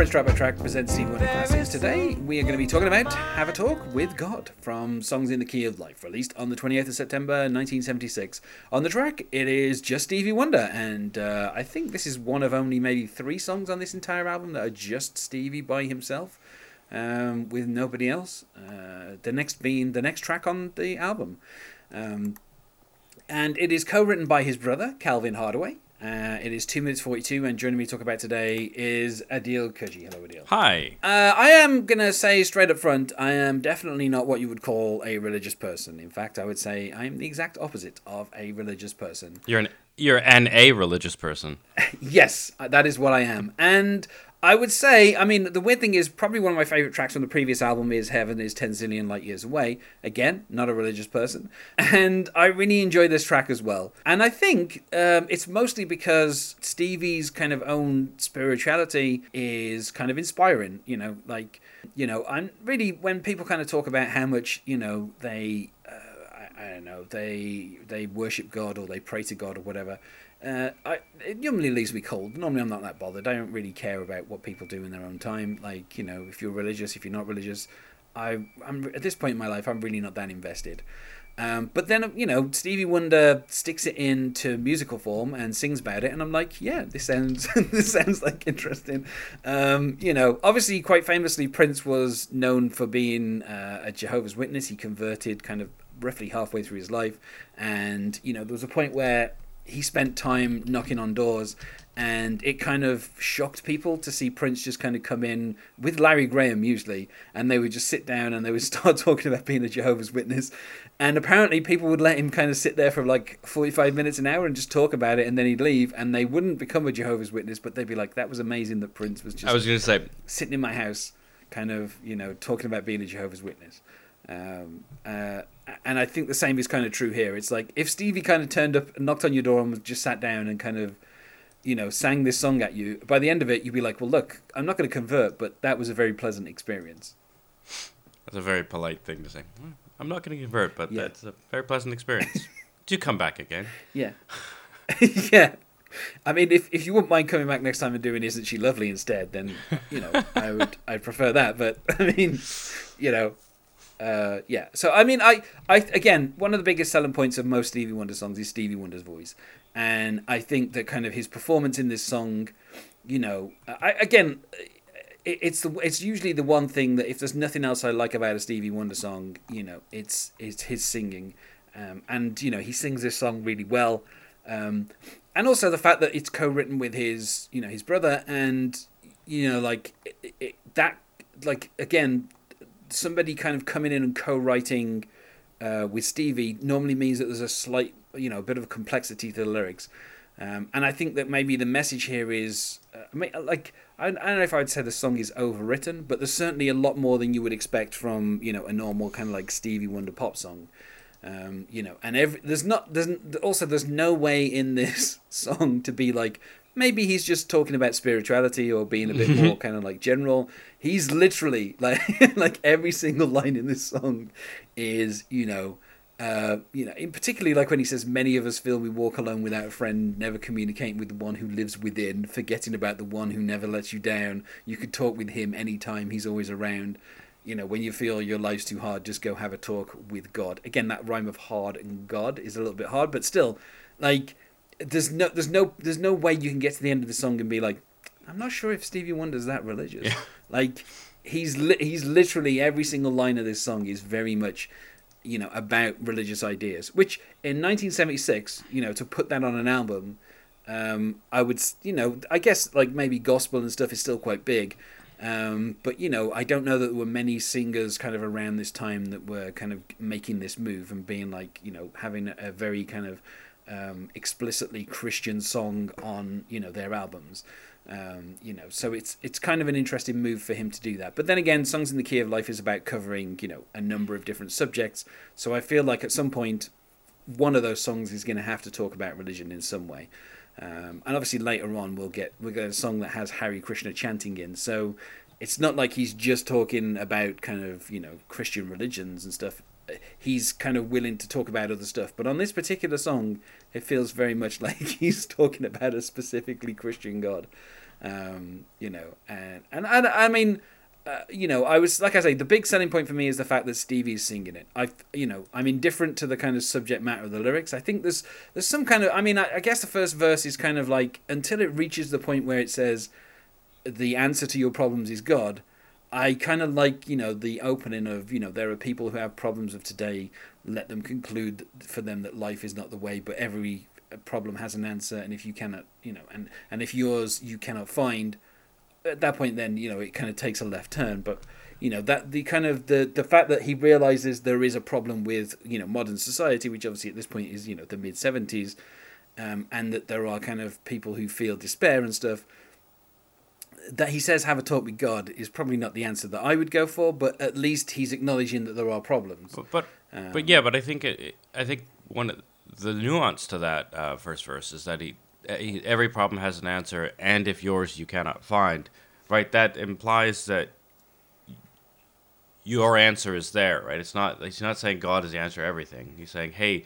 Prince Track by Track presents Steve Wonder Classics. Today we are going to be talking about Have a Talk with God from Songs in the Key of Life, released on the 28th of September 1976. On the track, it is just Stevie Wonder, and uh, I think this is one of only maybe three songs on this entire album that are just Stevie by himself, um, with nobody else. Uh, the next being the next track on the album. Um, and it is co written by his brother, Calvin Hardaway. Uh, it is 2 minutes 42, and joining me to talk about today is Adil Koji. Hello, Adil. Hi. Uh, I am going to say straight up front, I am definitely not what you would call a religious person. In fact, I would say I am the exact opposite of a religious person. You're an you're an a religious person. yes, that is what I am. And I would say, I mean, the weird thing is probably one of my favorite tracks from the previous album is Heaven is 10 zillion light years away. Again, not a religious person. And I really enjoy this track as well. And I think um, it's mostly because Stevie's kind of own spirituality is kind of inspiring, you know, like, you know, I'm really, when people kind of talk about how much, you know, they, uh, I don't know, they, they worship God or they pray to God or whatever. Uh, I, it normally leaves me cold. Normally, I'm not that bothered. I don't really care about what people do in their own time. Like, you know, if you're religious, if you're not religious, I, I'm at this point in my life, I'm really not that invested. Um, but then, you know, Stevie Wonder sticks it into musical form and sings about it, and I'm like, yeah, this sounds this sounds like interesting. Um, you know, obviously, quite famously, Prince was known for being uh, a Jehovah's Witness. He converted kind of roughly halfway through his life, and you know, there was a point where he spent time knocking on doors and it kind of shocked people to see Prince just kind of come in with Larry Graham usually and they would just sit down and they would start talking about being a Jehovah's Witness. And apparently people would let him kind of sit there for like 45 minutes an hour and just talk about it and then he'd leave and they wouldn't become a Jehovah's Witness but they'd be like that was amazing that Prince was just I was going to say sitting in my house kind of you know talking about being a Jehovah's Witness. Um, uh, and I think the same is kind of true here. It's like if Stevie kind of turned up, knocked on your door, and just sat down and kind of, you know, sang this song at you. By the end of it, you'd be like, "Well, look, I'm not going to convert, but that was a very pleasant experience." That's a very polite thing to say. I'm not going to convert, but yeah. that's a very pleasant experience. Do come back again? Yeah, yeah. I mean, if if you wouldn't mind coming back next time and doing "Isn't She Lovely" instead, then you know I would I'd prefer that. But I mean, you know, uh, yeah. So I mean, I, I again, one of the biggest selling points of most Stevie Wonder songs is Stevie Wonder's voice, and I think that kind of his performance in this song, you know, I, again, it, it's the it's usually the one thing that if there's nothing else I like about a Stevie Wonder song, you know, it's it's his singing, um, and you know he sings this song really well, um, and also the fact that it's co-written with his you know his brother, and you know like it, it, that like again somebody kind of coming in and co-writing uh, with Stevie normally means that there's a slight, you know, a bit of complexity to the lyrics. Um, and I think that maybe the message here is, uh, I mean, like, I, I, don't know if I'd say the song is overwritten, but there's certainly a lot more than you would expect from, you know, a normal kind of like Stevie Wonder pop song. Um, you know, and every, there's not, there's also there's no way in this song to be like, maybe he's just talking about spirituality or being a bit more kind of like general. He's literally like like every single line in this song is you know. Uh, you know, in particularly like when he says, "Many of us feel we walk alone without a friend, never communicating with the one who lives within, forgetting about the one who never lets you down. You could talk with him anytime; he's always around." You know, when you feel your life's too hard, just go have a talk with God. Again, that rhyme of hard and God is a little bit hard, but still, like there's no there's no there's no way you can get to the end of the song and be like, I'm not sure if Stevie Wonder's that religious. Yeah. Like he's li- he's literally every single line of this song is very much you know about religious ideas which in 1976 you know to put that on an album um, i would you know i guess like maybe gospel and stuff is still quite big um, but you know i don't know that there were many singers kind of around this time that were kind of making this move and being like you know having a very kind of um, explicitly Christian song on you know their albums. Um, you know, so it's it's kind of an interesting move for him to do that. But then again, Songs in the Key of Life is about covering you know a number of different subjects. So I feel like at some point, one of those songs is going to have to talk about religion in some way. Um, and obviously later on we'll get we'll get a song that has Hare Krishna chanting in. So it's not like he's just talking about kind of you know Christian religions and stuff he's kind of willing to talk about other stuff. But on this particular song, it feels very much like he's talking about a specifically Christian God. Um, you know, and and, and I mean. Uh, you know, I was like I say, the big selling point for me is the fact that Stevie's singing it. I, you know, I'm indifferent to the kind of subject matter of the lyrics. I think there's there's some kind of. I mean, I, I guess the first verse is kind of like until it reaches the point where it says, "The answer to your problems is God." I kind of like you know the opening of you know there are people who have problems of today. Let them conclude for them that life is not the way, but every problem has an answer, and if you cannot, you know, and and if yours you cannot find, at that point then you know it kind of takes a left turn but you know that the kind of the the fact that he realizes there is a problem with you know modern society which obviously at this point is you know the mid 70s um, and that there are kind of people who feel despair and stuff that he says have a talk with god is probably not the answer that i would go for but at least he's acknowledging that there are problems but but, um, but yeah but i think it, i think one of the nuance to that uh, first verse is that he every problem has an answer, and if yours you cannot find, right? That implies that your answer is there, right? It's not. He's not saying God is the answer to everything. He's saying, hey,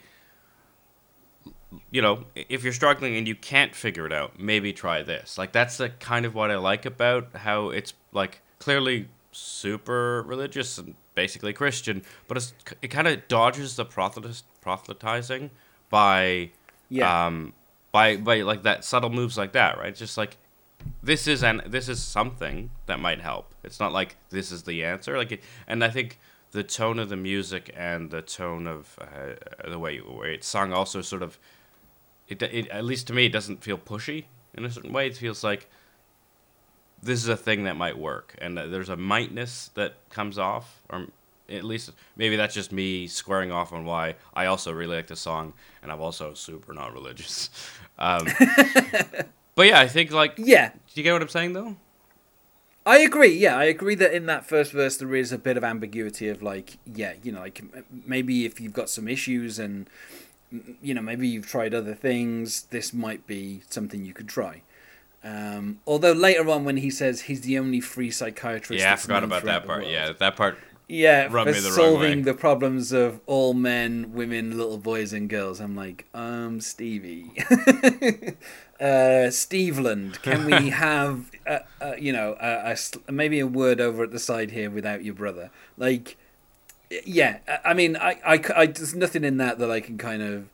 you know, if you're struggling and you can't figure it out, maybe try this. Like that's the kind of what I like about how it's like clearly super religious and basically Christian, but it's it kind of dodges the proselytizing by yeah. um by by like that subtle moves like that, right? just like this is an this is something that might help. It's not like this is the answer. Like, it, and I think the tone of the music and the tone of uh, the way, way it's sung also sort of it, it at least to me it doesn't feel pushy in a certain way. It feels like this is a thing that might work, and there's a mightness that comes off, or at least maybe that's just me squaring off on why I also really like the song, and I'm also super not religious. Um, but yeah, I think like yeah. Do you get what I'm saying though? I agree. Yeah, I agree that in that first verse there is a bit of ambiguity of like, yeah, you know, like maybe if you've got some issues and you know maybe you've tried other things, this might be something you could try. Um, although later on, when he says he's the only free psychiatrist, yeah, I forgot about that part. Yeah, that part yeah, for the solving the problems of all men, women, little boys, and girls. I'm like, um, Stevie, uh, Steveland, can we have, uh, uh, you know, a, a, maybe a word over at the side here without your brother? Like, yeah, I mean, I, I, I, there's nothing in that that I can kind of.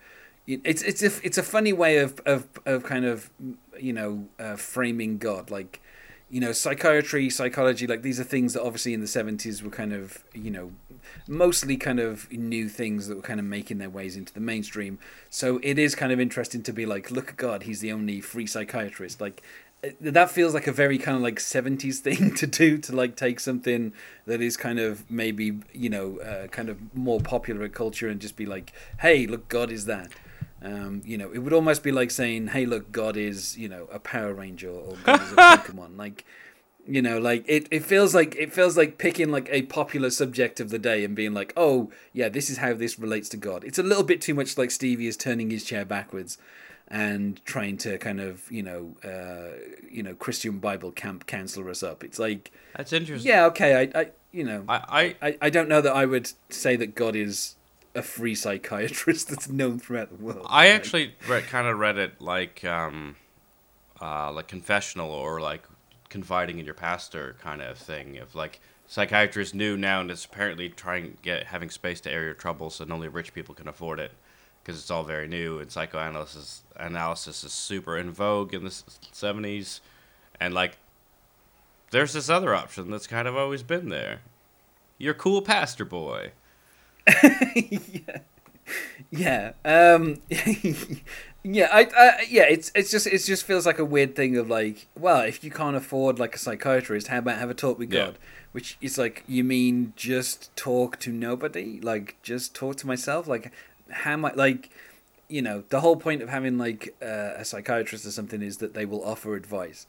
It's it's a it's a funny way of of of kind of you know uh, framing God like you know, psychiatry, psychology, like these are things that obviously in the 70s were kind of, you know, mostly kind of new things that were kind of making their ways into the mainstream. So it is kind of interesting to be like, look at God, he's the only free psychiatrist. Like, that feels like a very kind of like 70s thing to do to like take something that is kind of maybe, you know, uh, kind of more popular at culture and just be like, hey, look, God is that. Um, you know, it would almost be like saying, "Hey, look, God is you know a Power Ranger or God is a Pokemon." like, you know, like it, it feels like it feels like picking like a popular subject of the day and being like, "Oh, yeah, this is how this relates to God." It's a little bit too much like Stevie is turning his chair backwards and trying to kind of you know uh, you know Christian Bible camp counselor us up. It's like that's interesting. Yeah, okay, I, I you know I, I I don't know that I would say that God is a free psychiatrist that's known throughout the world. I like, actually read, kind of read it like um, uh, like confessional or like confiding in your pastor kind of thing. If like psychiatrists new now and it's apparently trying get having space to air your troubles and only rich people can afford it because it's all very new and psychoanalysis analysis is super in vogue in the 70s and like there's this other option that's kind of always been there. You're cool pastor boy. yeah. Yeah. Um, yeah. I, I. Yeah. It's. It's just. It just feels like a weird thing of like. Well, if you can't afford like a psychiatrist, how about have a talk with God? Which is like. You mean just talk to nobody? Like just talk to myself? Like how much? Like you know the whole point of having like uh, a psychiatrist or something is that they will offer advice.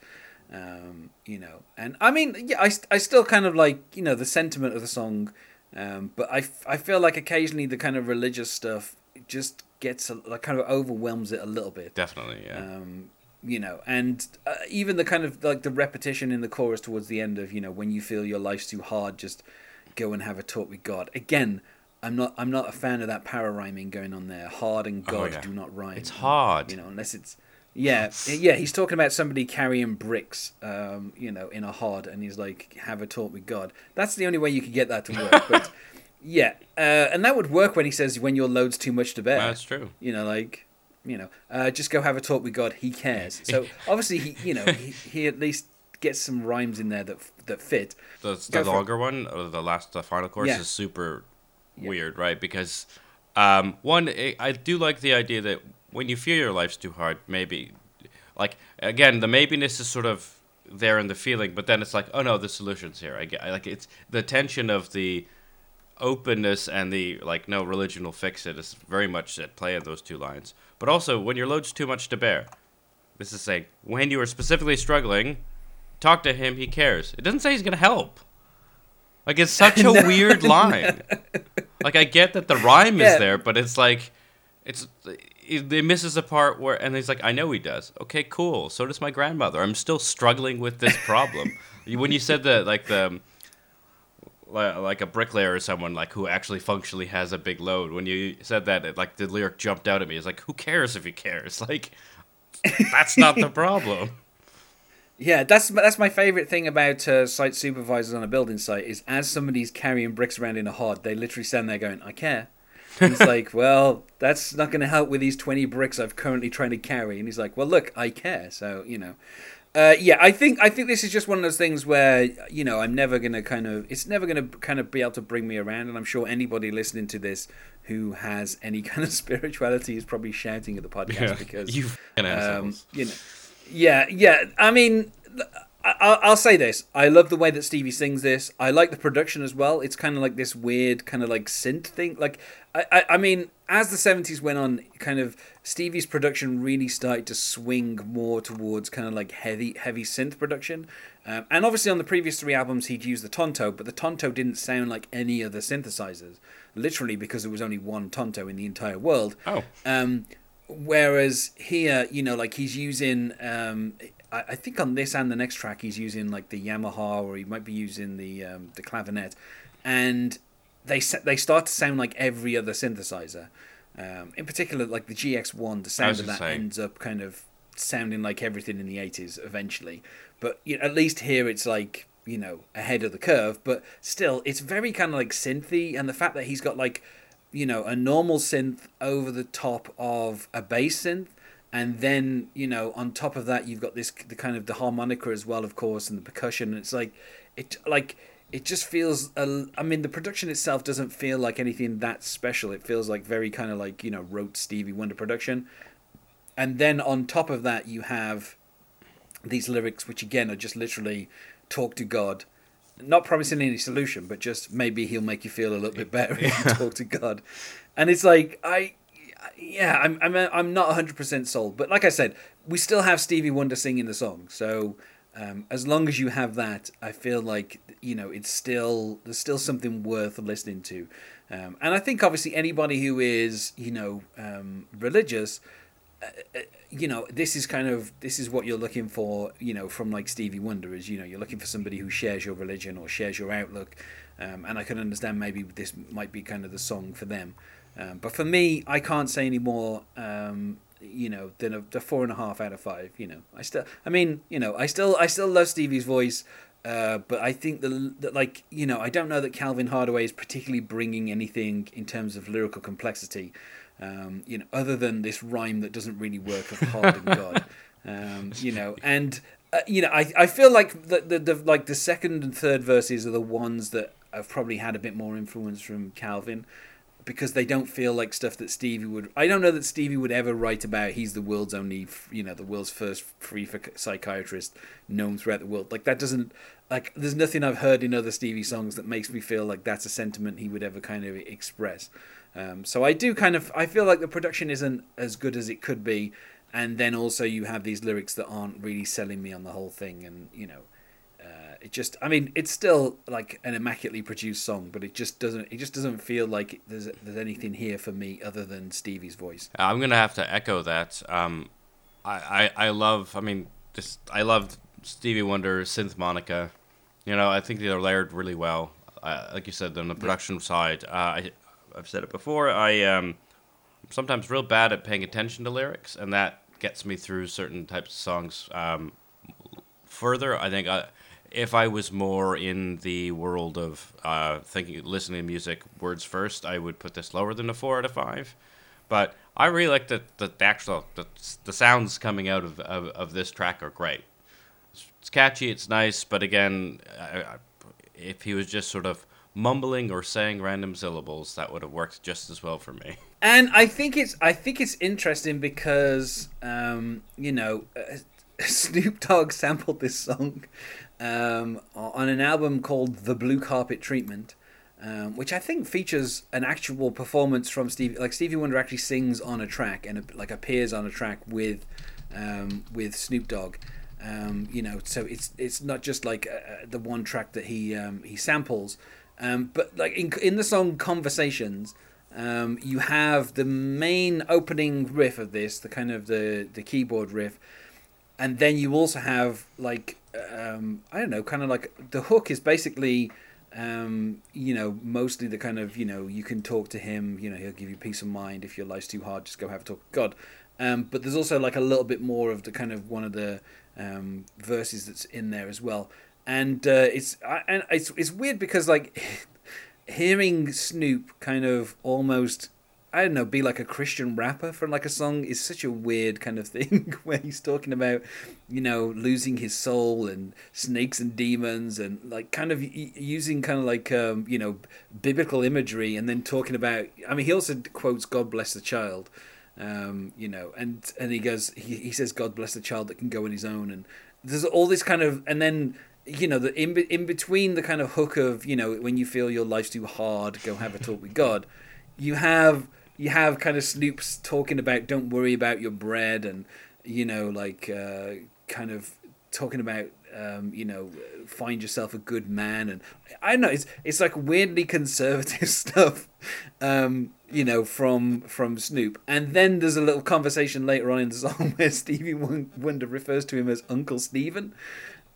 Um, you know, and I mean, yeah, I, I still kind of like you know the sentiment of the song um, but I, I feel like occasionally the kind of religious stuff just gets a, like kind of overwhelms it a little bit. Definitely, yeah. Um, you know, and uh, even the kind of like the repetition in the chorus towards the end of you know when you feel your life's too hard, just go and have a talk with God. Again, I'm not I'm not a fan of that para rhyming going on there. Hard and God oh, yeah. do not rhyme. It's hard, you know, unless it's Yeah, yeah, he's talking about somebody carrying bricks, um, you know, in a hod, and he's like, "Have a talk with God." That's the only way you could get that to work. But yeah, uh, and that would work when he says, "When your load's too much to bear." That's true. You know, like, you know, uh, just go have a talk with God. He cares. So obviously, he, you know, he, he at least gets some rhymes in there that that fit. The, the longer one, or the last, the final course, Yeah. is super Yeah. weird, right? Because um, one, I do like the idea that when you feel your life's too hard, maybe, like again, the maybiness is sort of there in the feeling, but then it's like, oh no, the solution's here. I get, like it's the tension of the openness and the like, no religion will fix it is very much at play in those two lines. But also, when your load's too much to bear, this is saying when you are specifically struggling, talk to him. He cares. It doesn't say he's gonna help. Like it's such a No, weird line. Like I get that the rhyme Yeah. is there, but it's like it's it, it misses a part where and he's like I know he does. Okay, cool. So does my grandmother. I'm still struggling with this problem. When you said that like the like a bricklayer or someone like who actually functionally has a big load. When you said that, it, like the lyric jumped out at me. It's like, who cares if he cares? Like, that's not the problem. Yeah, that's that's my favorite thing about uh, site supervisors on a building site is as somebody's carrying bricks around in a hod, they literally stand there going, "I care." And it's like, well, that's not going to help with these twenty bricks I've currently trying to carry. And he's like, well, look, I care. So you know, uh, yeah, I think I think this is just one of those things where you know I'm never going to kind of it's never going to kind of be able to bring me around. And I'm sure anybody listening to this who has any kind of spirituality is probably shouting at the podcast because you um, you know, yeah, yeah. I mean, I, I'll, I'll say this: I love the way that Stevie sings this. I like the production as well. It's kind of like this weird, kind of like synth thing. Like, I, I, I mean, as the seventies went on, kind of Stevie's production really started to swing more towards kind of like heavy, heavy synth production. Um, and obviously, on the previous three albums, he'd used the Tonto, but the Tonto didn't sound like any other synthesizers. Literally, because there was only one Tonto in the entire world. Oh, Um, whereas here, you know, like he's using, um, I, I think on this and the next track, he's using like the Yamaha, or he might be using the um, the clavinet, and they they start to sound like every other synthesizer. Um, in particular, like the GX1, the sound of that say. ends up kind of sounding like everything in the 80s eventually. But you know, at least here it's like you know ahead of the curve. But still, it's very kind of like synthy, and the fact that he's got like you know a normal synth over the top of a bass synth. And then you know on top of that you've got this the kind of the harmonica as well of course and the percussion. And it's like it like it just feels a, i mean the production itself doesn't feel like anything that special. It feels like very kind of like you know rote stevie wonder production. And then on top of that you have these lyrics which again are just literally talk to god not promising any solution but just maybe he'll make you feel a little bit better if you talk to god. And it's like i yeah i'm i'm, I'm not 100% sold. But like i said we still have stevie wonder singing the song. So um, as long as you have that i feel like you know it's still there's still something worth listening to. Um, and i think obviously anybody who is you know um, religious you know this is kind of this is what you're looking for you know from like stevie wonder is you know you're looking for somebody who shares your religion or shares your outlook. Um, and i can understand maybe this might be kind of the song for them. Um, but for me i can't say any more um, you know than a, a four and a half out of five you know. I still i mean you know i still i still love stevie's voice uh, but I think the, that like you know I don't know that Calvin Hardaway is particularly bringing anything in terms of lyrical complexity um, you know, other than this rhyme that doesn't really work of hard and God, um, you know, and uh, you know, I, I feel like the, the the like the second and third verses are the ones that have probably had a bit more influence from Calvin, because they don't feel like stuff that Stevie would. I don't know that Stevie would ever write about. He's the world's only, you know, the world's first free psych- psychiatrist known throughout the world. Like that doesn't like. There's nothing I've heard in other Stevie songs that makes me feel like that's a sentiment he would ever kind of express. Um, so I do kind of I feel like the production isn't as good as it could be, and then also you have these lyrics that aren't really selling me on the whole thing, and you know, uh, it just I mean it's still like an immaculately produced song, but it just doesn't it just doesn't feel like there's there's anything here for me other than Stevie's voice. I'm gonna have to echo that. Um, I, I I love. I mean, just I loved Stevie Wonder, Synth Monica. You know, I think they're layered really well. Uh, like you said, on the production side, uh, I I've said it before. I um sometimes real bad at paying attention to lyrics, and that gets me through certain types of songs um, further. I think I, if I was more in the world of uh, thinking, listening to music words first, I would put this lower than a four out of five. But I really like the the, the actual the, the sounds coming out of, of, of this track are great. It's, it's catchy, it's nice, but again, I, I, if he was just sort of mumbling or saying random syllables, that would have worked just as well for me. And I think it's I think it's interesting because um, you know uh, Snoop Dogg sampled this song um, on an album called The Blue Carpet Treatment. Um, which I think features an actual performance from Stevie. Like Stevie Wonder actually sings on a track and like appears on a track with um, with Snoop Dogg. Um, you know, so it's it's not just like uh, the one track that he um, he samples, um, but like in in the song Conversations, um, you have the main opening riff of this, the kind of the the keyboard riff, and then you also have like um, I don't know, kind of like the hook is basically. Um, you know, mostly the kind of, you know, you can talk to him, you know, he'll give you peace of mind. If your life's too hard, just go have a talk with God. Um, but there's also like a little bit more of the kind of one of the um, verses that's in there as well. And uh, it's I, and it's it's weird because like hearing Snoop kind of almost I don't know, be like a Christian rapper for like a song is such a weird kind of thing where he's talking about, you know, losing his soul and snakes and demons and like kind of using kind of like, um, you know, biblical imagery and then talking about, I mean, he also quotes God bless the child, um, you know, and, and he goes, he, he says, God bless the child that can go on his own. And there's all this kind of, and then, you know, the in, in between the kind of hook of, you know, when you feel your life's too hard, go have a talk with God, you have you have kind of Snoop's talking about don't worry about your bread and you know like uh, kind of talking about um, you know find yourself a good man and I know it's it's like weirdly conservative stuff um, you know from from Snoop. And then there's a little conversation later on in the song where Stevie Wonder refers to him as Uncle Stephen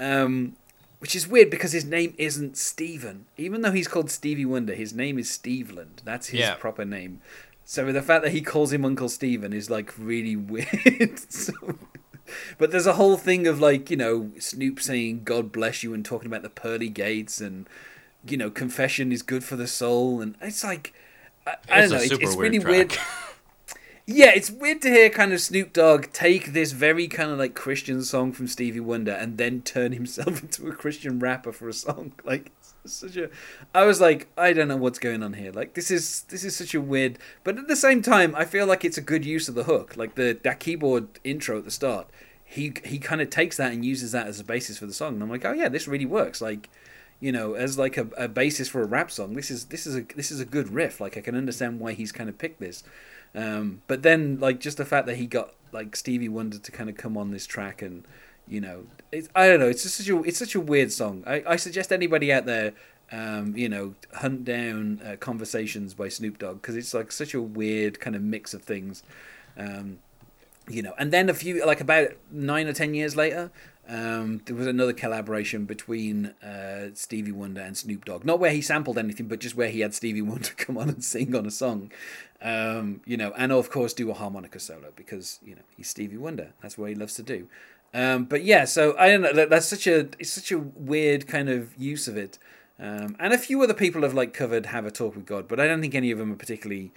um, which is weird because his name isn't Stephen. Even though he's called Stevie Wonder, his name is Steveland. That's his Yeah. proper name. So the fact that he calls him Uncle Stephen is like really weird. so, but there's a whole thing of like you know Snoop saying "God bless you" and talking about the pearly gates and you know confession is good for the soul and it's like I, I don't know. It's, it's really track. weird. Yeah, it's weird to hear kind of Snoop Dogg take this very kind of like Christian song from Stevie Wonder and then turn himself into a Christian rapper for a song. Like such a I was like, I don't know what's going on here. Like this is this is such a weird but at the same time I feel like it's a good use of the hook. Like the that keyboard intro at the start. He he kind of takes that and uses that as a basis for the song. And I'm like, "Oh yeah, this really works." Like you know, as like a, a basis for a rap song, this is this is a this is a good riff. Like I can understand why he's kind of picked this. Um, but then like just the fact that he got like Stevie Wonder to kind of come on this track and you know, it's I don't know, it's just such a it's such a weird song. I, I suggest anybody out there, um, you know, hunt down uh, Conversations by Snoop Dogg because it's like such a weird kind of mix of things. Um, you know, and then a few like about nine or ten years later, um, there was another collaboration between uh, Stevie Wonder and Snoop Dogg. Not where he sampled anything, but just where he had Stevie Wonder come on and sing on a song. Um, you know, and of course do a harmonica solo because you know he's Stevie Wonder. That's what he loves to do. Um, but yeah, so I don't know. that- That's such a it's such a weird kind of use of it. Um, and a few other people have like covered "Have a Talk with God," but I don't think any of them are particularly,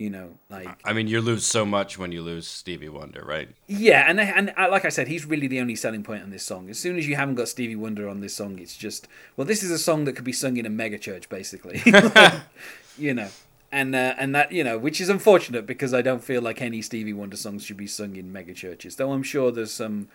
you know, like I mean, you lose so much when you lose Stevie Wonder, right? yeah, and and like I said, he's really the only selling point on this song. As soon as you haven't got Stevie Wonder on this song, it's just well, this is a song that could be sung in a mega church, basically. you know, and uh, and that you know, which is unfortunate because I don't feel like any Stevie Wonder songs should be sung in mega churches. Though I'm sure there's some,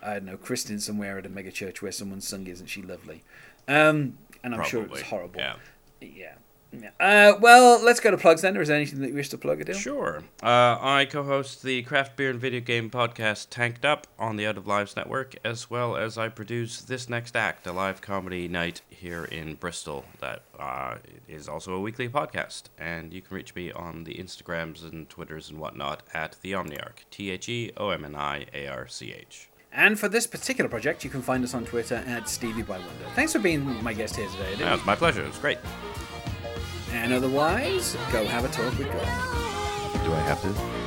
I don't know, Kristen somewhere at a mega church where someone sung "Isn't She Lovely," um, and I'm sure it was horrible. Yeah. yeah. Yeah. Uh, well, let's go to plugs then. Or is there anything that you wish to plug, Adele? Sure. Uh, I co host the craft beer and video game podcast Tanked Up on the Out of Lives Network, as well as I produce This Next Act, a live comedy night here in Bristol that uh, is also a weekly podcast. And you can reach me on the Instagrams and Twitters and whatnot at The Omniarch. T H E O M N I A R C H. And for this particular project, you can find us on Twitter at Stevie by Wonder. Thanks for being my guest here today, Adele. Yeah, it's my pleasure. It was great. And otherwise, go have a talk with God. Do I have to?